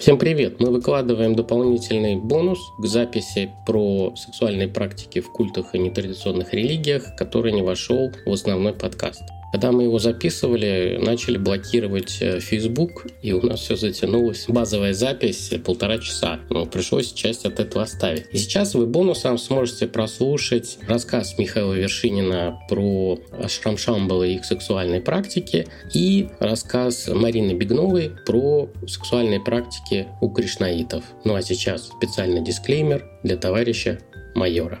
Всем привет! Мы выкладываем дополнительный бонус к записи про сексуальные практики в культах и нетрадиционных религиях, который не вошел в основной подкаст. Когда мы его записывали, начали блокировать э, Facebook, и у нас все затянулось. Базовая запись полтора часа. Но пришлось часть от этого оставить. И сейчас вы бонусом сможете прослушать рассказ Михаила Вершинина про Ашрам Шамбала и их сексуальные практики и рассказ Марины Бегновой про сексуальные практики у кришнаитов. Ну а сейчас специальный дисклеймер для товарища майора.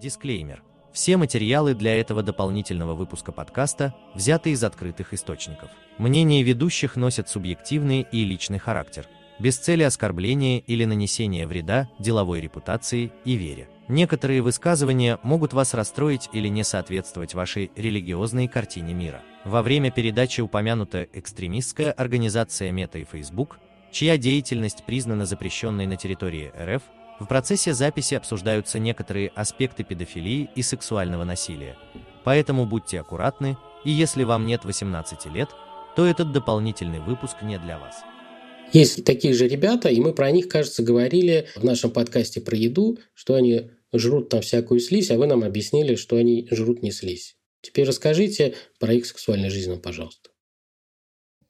Дисклеймер. Все материалы для этого дополнительного выпуска подкаста взяты из открытых источников. Мнения ведущих носят субъективный и личный характер, без цели оскорбления или нанесения вреда деловой репутации и вере. Некоторые высказывания могут вас расстроить или не соответствовать вашей религиозной картине мира. Во время передачи упомянута экстремистская организация Мета и Facebook, чья деятельность признана запрещенной на территории РФ, в процессе записи обсуждаются некоторые аспекты педофилии и сексуального насилия. Поэтому будьте аккуратны, и если вам нет 18 лет, то этот дополнительный выпуск не для вас. Есть такие же ребята, и мы про них, кажется, говорили в нашем подкасте про еду, что они жрут там всякую слизь, а вы нам объяснили, что они жрут не слизь. Теперь расскажите про их сексуальную жизнь, пожалуйста.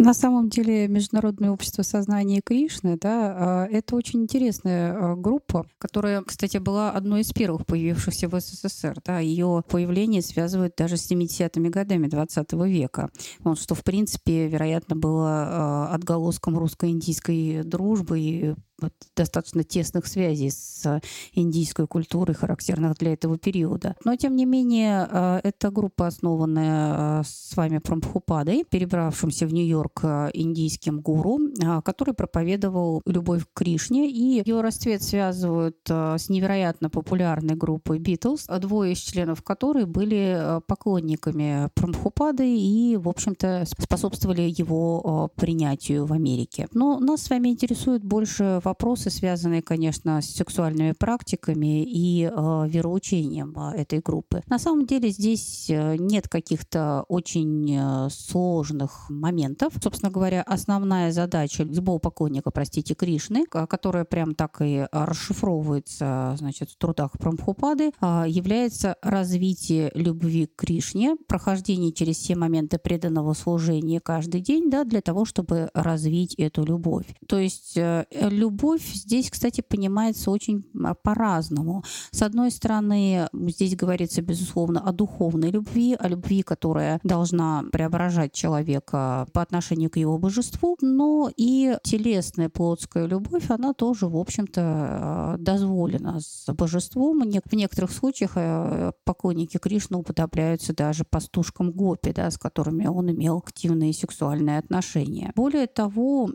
На самом деле Международное общество сознания Кришны, да, а, это очень интересная а, группа, которая, кстати, была одной из первых появившихся в СССР. Да. Ее появление связывают даже с 70-ми годами 20 века, вот, что, в принципе, вероятно, было а, отголоском русско-индийской дружбы и вот, достаточно тесных связей с индийской культурой, характерных для этого периода. Но, тем не менее, э, эта группа, основанная э, с вами Прамбхупадой, перебравшимся в Нью-Йорк э, индийским гуру, который проповедовал любовь к Кришне, и ее расцвет связывают с невероятно популярной группой Битлз, двое из членов которой были поклонниками Прамбхупады и, в общем-то, способствовали его принятию в Америке. Но нас с вами интересует больше вопросы, связанные, конечно, с сексуальными практиками и э, вероучением э, этой группы. На самом деле здесь э, нет каких-то очень э, сложных моментов. Собственно говоря, основная задача любого поклонника, простите, Кришны, которая прям так и расшифровывается значит, в трудах Прамхупады, является развитие любви к Кришне, прохождение через все моменты преданного служения каждый день да, для того, чтобы развить эту любовь. То есть любовь любовь здесь, кстати, понимается очень а, по-разному. С одной стороны, здесь говорится, безусловно, о духовной любви, о любви, которая должна преображать человека по отношению к его божеству, но и телесная плотская любовь, она тоже, в общем-то, а, дозволена с божеством. В некоторых случаях э, поклонники Кришны уподобляются даже пастушкам Гопи, да, с которыми он имел активные сексуальные отношения. Более того,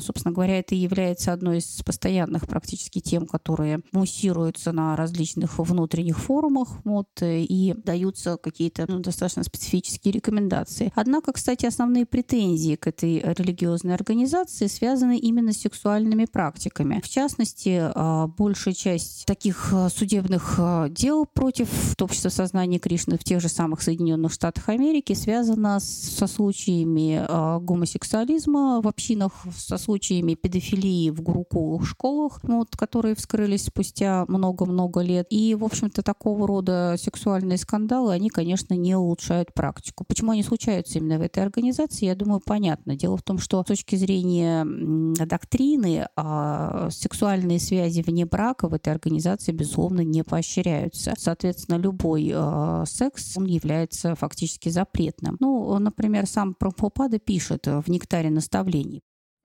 собственно говоря, это является одной одной из постоянных практически тем, которые муссируются на различных внутренних форумах вот, и даются какие-то ну, достаточно специфические рекомендации. Однако, кстати, основные претензии к этой религиозной организации связаны именно с сексуальными практиками. В частности, а, большая часть таких а, судебных а, дел против общества сознания Кришны в тех же самых Соединенных Штатах Америки связана со случаями гомосексуализма в общинах, со случаями педофилии в группах руку школах, ну, вот, которые вскрылись спустя много-много лет. И, в общем-то, такого рода сексуальные скандалы, они, конечно, не улучшают практику. Почему они случаются именно в этой организации, я думаю, понятно. Дело в том, что с точки зрения доктрины а, сексуальные связи вне брака в этой организации, безусловно, не поощряются. Соответственно, любой а, секс, он является фактически запретным. Ну, например, сам Прабхупада пишет в «Нектаре наставлений».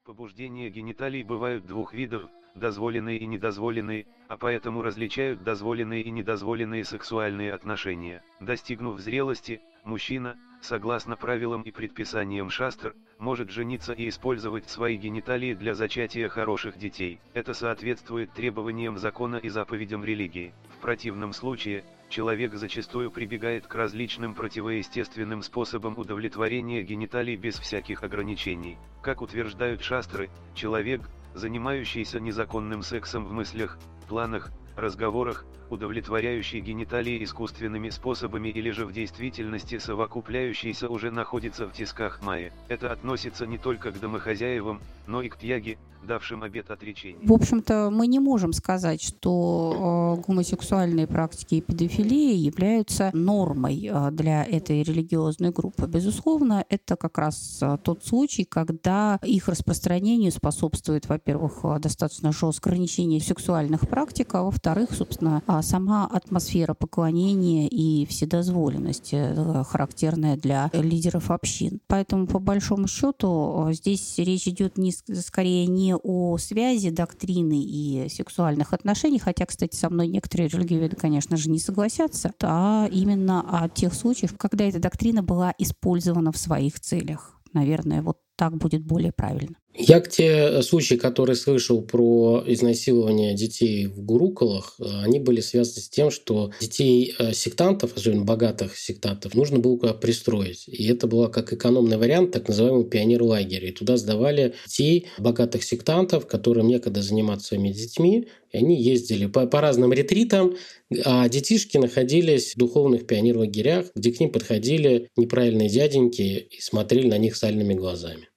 Побуждения гениталий бывают двух видов, дозволенные и недозволенные, а поэтому различают дозволенные и недозволенные сексуальные отношения. Достигнув зрелости, мужчина, согласно правилам и предписаниям шастр, может жениться и использовать свои гениталии для зачатия хороших детей. Это соответствует требованиям закона и заповедям религии. В противном случае, человек зачастую прибегает к различным противоестественным способам удовлетворения гениталий без всяких ограничений. Как утверждают шастры, человек, занимающийся незаконным сексом в мыслях, планах, разговорах, удовлетворяющий гениталии искусственными способами или же в действительности совокупляющийся уже находится в тисках Майи. Это относится не только к домохозяевам, но и к тяге, давшим обет отречения. В общем-то, мы не можем сказать, что э, гомосексуальные практики и педофилия являются нормой э, для этой религиозной группы. Безусловно, это как раз э, тот случай, когда их распространению способствует, во-первых, достаточно жесткое ограничение сексуальных практик, а во-вторых, собственно, сама атмосфера поклонения и вседозволенности, характерная для лидеров общин. Поэтому, по большому счету, здесь речь идет не, скорее не о связи доктрины и сексуальных отношений, хотя, кстати, со мной некоторые религиоведы, конечно же, не согласятся, а именно о тех случаях, когда эта доктрина была использована в своих целях. Наверное, вот так будет более правильно. Я к те случаи, которые слышал про изнасилование детей в Гуруколах, они были связаны с тем, что детей э, сектантов, особенно богатых сектантов, нужно было куда пристроить. И это был как экономный вариант, так называемый пионер-лагерь. И туда сдавали детей богатых сектантов, которым некогда заниматься своими детьми. И они ездили по, по разным ретритам, а детишки находились в духовных пионер-лагерях, где к ним подходили неправильные дяденьки и смотрели на них сальными глазами.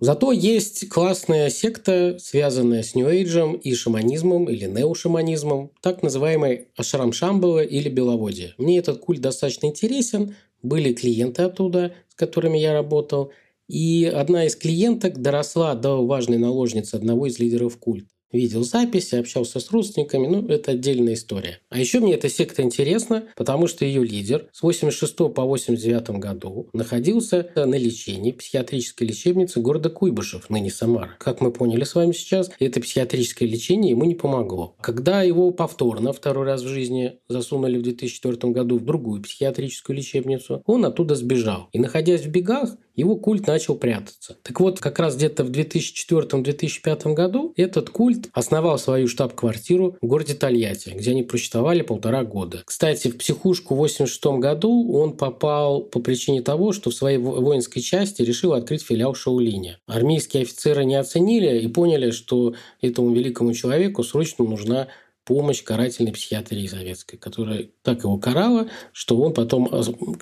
Зато есть классная секта, связанная с Нью-Эйджем и шаманизмом или неошаманизмом, так называемый Ашрам Шамбала или Беловодье. Мне этот культ достаточно интересен, были клиенты оттуда, с которыми я работал, и одна из клиенток доросла до важной наложницы одного из лидеров культа видел записи, общался с родственниками, ну, это отдельная история. А еще мне эта секта интересна, потому что ее лидер с 86 по 89 году находился на лечении психиатрической лечебницы города Куйбышев, ныне Самара. Как мы поняли с вами сейчас, это психиатрическое лечение ему не помогло. Когда его повторно, второй раз в жизни, засунули в 2004 году в другую психиатрическую лечебницу, он оттуда сбежал. И находясь в бегах, его культ начал прятаться. Так вот, как раз где-то в 2004-2005 году этот культ основал свою штаб-квартиру в городе Тольятти, где они просчитывали полтора года. Кстати, в психушку в 1986 году он попал по причине того, что в своей воинской части решил открыть филиал Шаулиня. Армейские офицеры не оценили и поняли, что этому великому человеку срочно нужна помощь карательной психиатрии советской, которая так его карала, что он потом,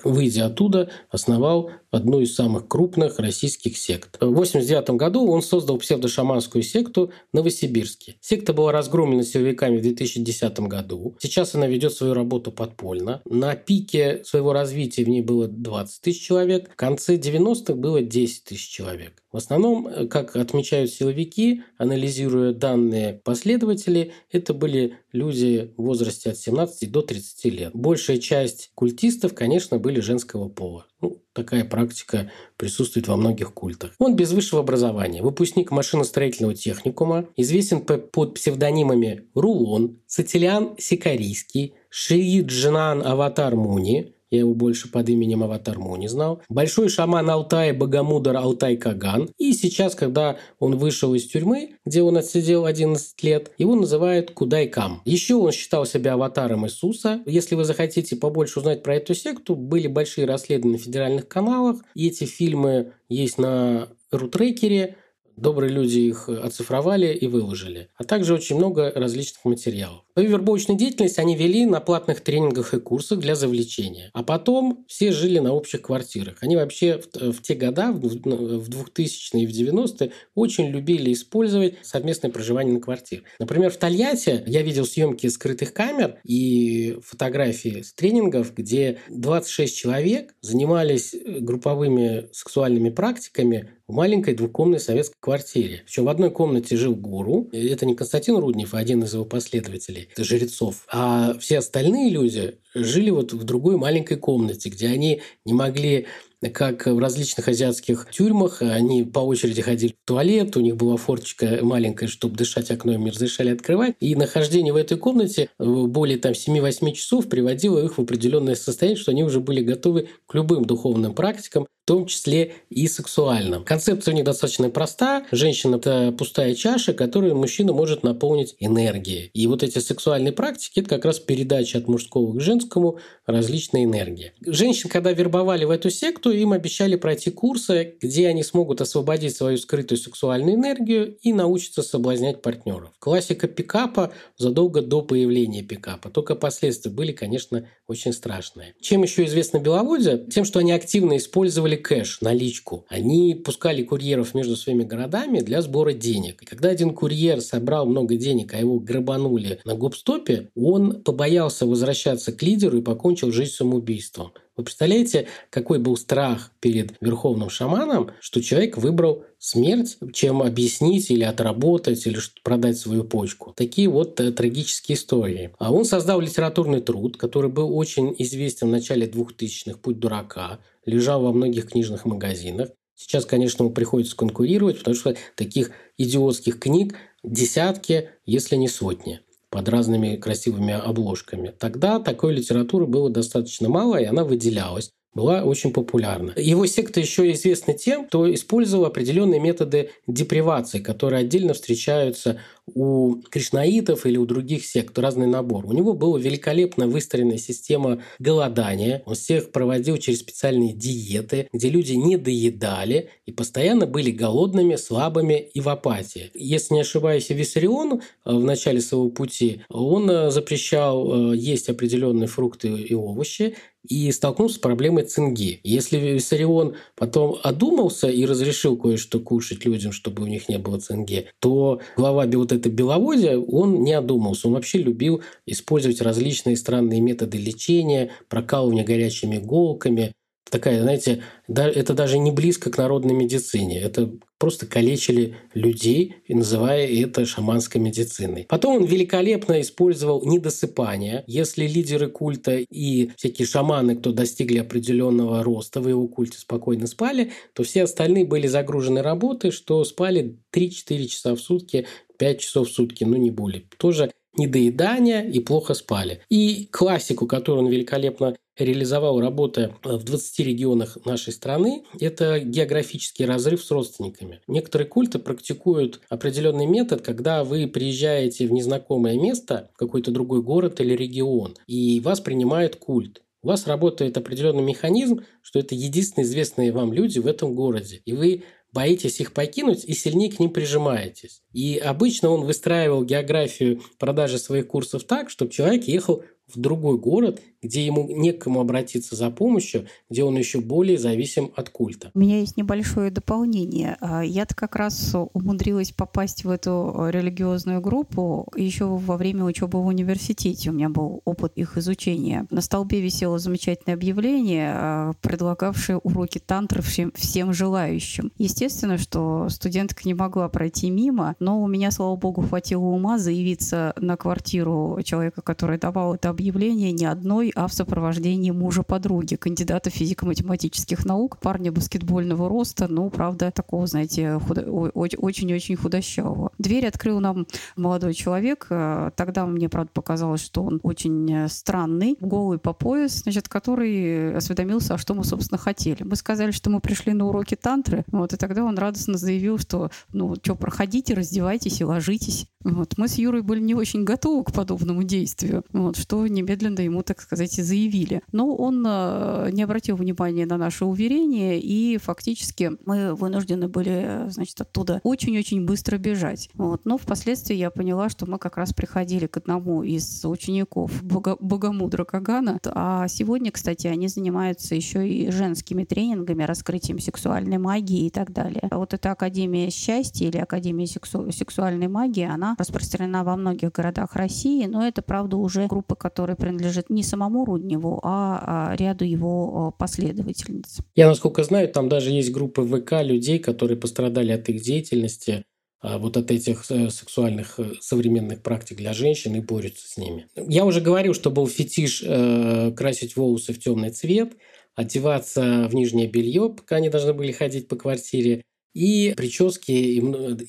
выйдя оттуда, основал одну из самых крупных российских сект. В 1989 году он создал псевдошаманскую секту Новосибирске. Секта была разгромлена силовиками в 2010 году. Сейчас она ведет свою работу подпольно. На пике своего развития в ней было 20 тысяч человек. В конце 90-х было 10 тысяч человек. В основном, э, как отмечают силовики, анализируя данные последователей, это были люди в возрасте от 17 до 30 лет. Большая часть культистов, конечно, были женского пола. Ну, такая практика присутствует во многих культах. Он без высшего образования, выпускник машиностроительного техникума, известен под псевдонимами Рулон, Сотилиан Секориский, Шри Джнан Аватар Муни, я его больше под именем Аватар Муни знал. Большой шаман Алтая Богомудар Алтай Каган. И сейчас, когда он вышел из тюрьмы, где он отсидел 11 лет, его называют Кудай Кам. Еще он считал себя аватаром Иисуса. Если вы захотите побольше узнать про эту секту, были большие расследования на федеральных каналах. И эти фильмы есть на Рутрекере. Добрые люди их оцифровали и выложили. А также очень много различных материалов. Свою вербовочную деятельность они вели на платных тренингах и курсах для завлечения. А потом все жили на общих квартирах. Они вообще в, в те года, в 2000-е и в 90-е, очень любили использовать совместное проживание на квартире. Например, в Тольятти я видел съемки скрытых камер и фотографии с тренингов, где 26 человек занимались групповыми сексуальными практиками в маленькой двухкомнатной советской квартире. Причем в одной комнате жил гуру. Это не Константин Руднев, а один из его последователей жрецов. А все остальные люди жили вот в другой маленькой комнате, где они не могли как в различных азиатских тюрьмах. Они по очереди ходили в туалет, у них была форточка маленькая, чтобы дышать окном, им разрешали открывать. И нахождение в этой комнате более там 7-8 часов приводило их в определенное состояние, что они уже были готовы к любым духовным практикам, в том числе и сексуальным. Концепция у них достаточно проста. Женщина – это пустая чаша, которую мужчина может наполнить энергией. И вот эти сексуальные практики – это как раз передача от мужского к женскому различной энергии. Женщин, когда вербовали в эту секту, им обещали пройти курсы, где они смогут освободить свою скрытую сексуальную энергию и научиться соблазнять партнеров. Классика пикапа задолго до появления пикапа. Только последствия были, конечно, очень страшные. Чем еще известно Беловодье? Тем, что они активно использовали кэш, наличку. Они пускали курьеров между своими городами для сбора денег. И когда один курьер собрал много денег, а его грабанули на гопстопе, он побоялся возвращаться к лидеру и покончил жизнь самоубийством. Вы представляете, какой был страх перед верховным шаманом, что человек выбрал смерть, чем объяснить или отработать, или продать свою почку. Такие вот э, трагические истории. А он создал литературный труд, который был очень известен в начале 2000-х «Путь дурака», лежал во многих книжных магазинах. Сейчас, конечно, ему приходится конкурировать, потому что таких идиотских книг десятки, если не сотни под разными красивыми обложками. Тогда такой литературы было достаточно мало, и она выделялась была очень популярна. Его секта еще известна тем, что использовал определенные методы депривации, которые отдельно встречаются у кришнаитов или у других сект, разный набор. У него была великолепно выстроенная система голодания. Он всех проводил через специальные диеты, где люди не доедали и постоянно были голодными, слабыми и в апатии. Если не ошибаюсь, Виссарион э, в начале своего пути, он э, запрещал э, есть определенные фрукты и овощи, и столкнулся с проблемой цинги. Если Виссарион потом одумался и разрешил кое-что кушать людям, чтобы у них не было цинги, то глава вот это беловодье, он не одумался. Он вообще любил использовать различные странные методы лечения, прокалывания горячими иголками. Такая, знаете, это даже не близко к народной медицине. Это просто калечили людей, называя это шаманской медициной. Потом он великолепно использовал недосыпание. Если лидеры культа и всякие шаманы, кто достигли определенного роста в его культе, спокойно спали, то все остальные были загружены работой, что спали 3-4 часа в сутки 5 часов в сутки, ну не более. Тоже недоедание и плохо спали. И классику, которую он великолепно реализовал, работая в 20 регионах нашей страны, это географический разрыв с родственниками. Некоторые культы практикуют определенный метод, когда вы приезжаете в незнакомое место, в какой-то другой город или регион, и вас принимает культ. У вас работает определенный механизм, что это единственные известные вам люди в этом городе. И вы боитесь их покинуть и сильнее к ним прижимаетесь. И обычно он выстраивал географию продажи своих курсов так, чтобы человек ехал в другой город, где ему некому обратиться за помощью, где он еще более зависим от культа. У меня есть небольшое дополнение. А, я-то как раз умудрилась попасть в эту религиозную группу еще во время учебы в университете. У меня был опыт их изучения. На столбе висело замечательное объявление, а, предлагавшее уроки тантры всем, всем желающим. Естественно, что студентка не могла пройти мимо, но у меня, слава богу, хватило ума заявиться на квартиру человека, который давал это объявление не одной, а в сопровождении мужа подруги, кандидата физико-математических наук, парня баскетбольного роста, ну, правда, такого, знаете, очень-очень худощавого. Дверь открыл нам молодой человек. Э, тогда мне, правда, показалось, что он очень э, странный, голый по пояс, значит, который осведомился, а что мы, собственно, хотели. Мы сказали, что мы пришли на уроки тантры, вот, и тогда он радостно заявил, что, ну, что, проходите, раздевайтесь и ложитесь. Вот. Мы с Юрой были не очень готовы к подобному действию, вот, что немедленно ему, так сказать, заявили. Но он э, не обратил внимания на наше уверение, и фактически мы вынуждены были, значит, оттуда очень-очень быстро бежать. Вот. Но впоследствии я поняла, что мы как раз приходили к одному из учеников Бога, Богомудра Кагана. А сегодня, кстати, они занимаются еще и женскими тренингами, раскрытием сексуальной магии и так далее. А вот эта Академия счастья или Академия сексу... сексуальной магии, она распространена во многих городах России, но это, правда, уже группа, которая принадлежит не самому Рудневу, а, а ряду его последовательниц. Я, насколько знаю, там даже есть группы ВК людей, которые пострадали от их деятельности, а, вот от этих э, сексуальных э, современных практик для женщин и борются с ними. Я уже говорил, что был фетиш э, красить волосы в темный цвет – одеваться в нижнее белье, пока они должны были ходить по квартире. И прически и,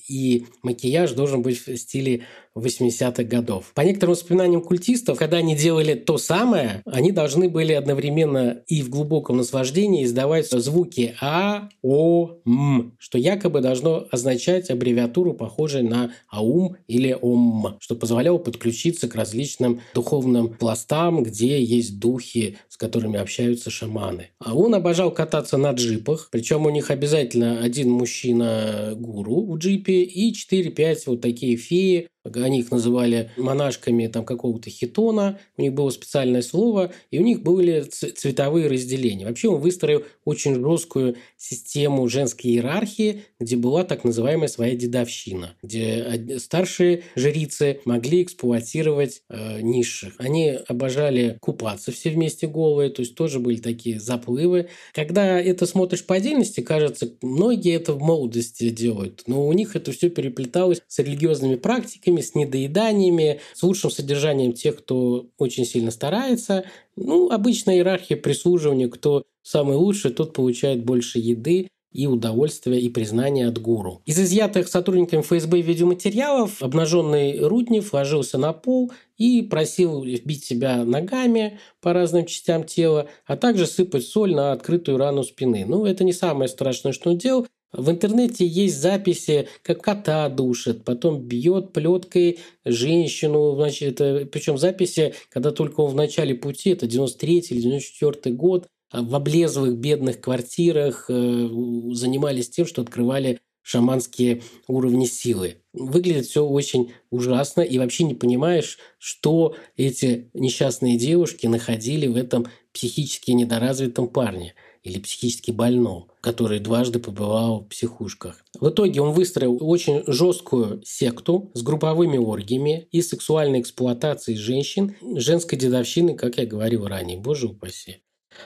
и макияж должен быть в стиле 80-х годов. По некоторым воспоминаниям культистов, когда они делали то самое, они должны были одновременно и в глубоком наслаждении издавать звуки А, О, М, что якобы должно означать аббревиатуру, похожую на Аум или Ом, что позволяло подключиться к различным духовным пластам, где есть духи, с которыми общаются шаманы. А он обожал кататься на джипах, причем у них обязательно один мужчина-гуру в джипе и 4-5 вот такие феи, они их называли монашками там какого-то хитона, у них было специальное слово, и у них были цветовые разделения. Вообще он выстроил очень жесткую систему женской иерархии, где была так называемая своя дедовщина, где старшие жрицы могли эксплуатировать э, низших. Они обожали купаться все вместе голые, то есть тоже были такие заплывы. Когда это смотришь по отдельности, кажется, многие это в молодости делают, но у них это все переплеталось с религиозными практиками, с недоеданиями, с лучшим содержанием тех, кто очень сильно старается. Ну, обычная иерархия прислуживания, кто самый лучший, тот получает больше еды и удовольствия и признания от гуру. Из изъятых сотрудниками ФСБ видеоматериалов обнаженный Руднев ложился на пол и просил бить себя ногами по разным частям тела, а также сыпать соль на открытую рану спины. Ну, это не самое страшное, что он делал. В интернете есть записи, как кота душит, потом бьет плеткой женщину, значит, причем записи, когда только он в начале пути, это 93 или 94 год, а в облезлых бедных квартирах э, занимались тем, что открывали шаманские уровни силы. Выглядит все очень ужасно, и вообще не понимаешь, что эти несчастные девушки находили в этом психически недоразвитом парне или психически больном, который дважды побывал в психушках. В итоге он выстроил очень жесткую секту с групповыми оргиями и сексуальной эксплуатацией женщин, женской дедовщины, как я говорил ранее, боже упаси.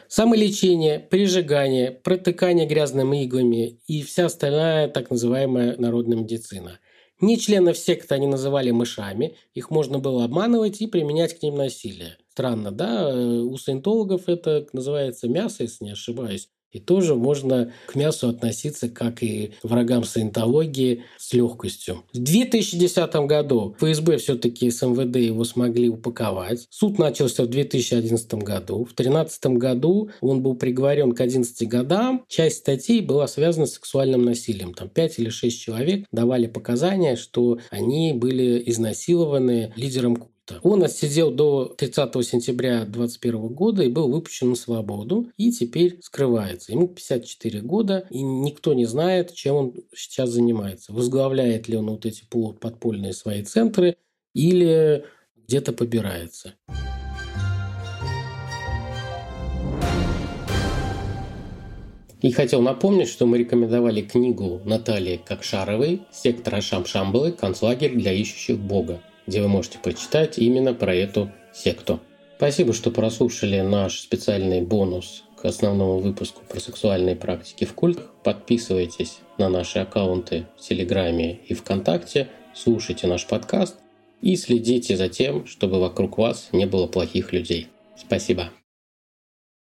Самолечение, прижигание, протыкание грязными иглами и вся остальная так называемая народная медицина. Не членов секты они называли мышами, их можно было обманывать и применять к ним насилие. Странно, да? У саентологов это называется мясо, если не ошибаюсь. И тоже можно к мясу относиться, как и врагам саентологии, с легкостью. В 2010 году ФСБ все-таки с МВД его смогли упаковать. Суд начался в 2011 году. В 2013 году он был приговорен к 11 годам. Часть статей была связана с сексуальным насилием. Там 5 или 6 человек давали показания, что они были изнасилованы лидером он отсидел до 30 сентября 2021 года и был выпущен на свободу и теперь скрывается. Ему 54 года, и никто не знает, чем он сейчас занимается. Возглавляет ли он вот эти полуподпольные свои центры или где-то побирается. И хотел напомнить, что мы рекомендовали книгу Натальи Кокшаровой «Сектор Ашам Шамбалы. Концлагерь для ищущих Бога» где вы можете прочитать именно про эту секту. Спасибо, что прослушали наш специальный бонус к основному выпуску про сексуальные практики в культах. Подписывайтесь на наши аккаунты в Телеграме и ВКонтакте, слушайте наш подкаст и следите за тем, чтобы вокруг вас не было плохих людей. Спасибо.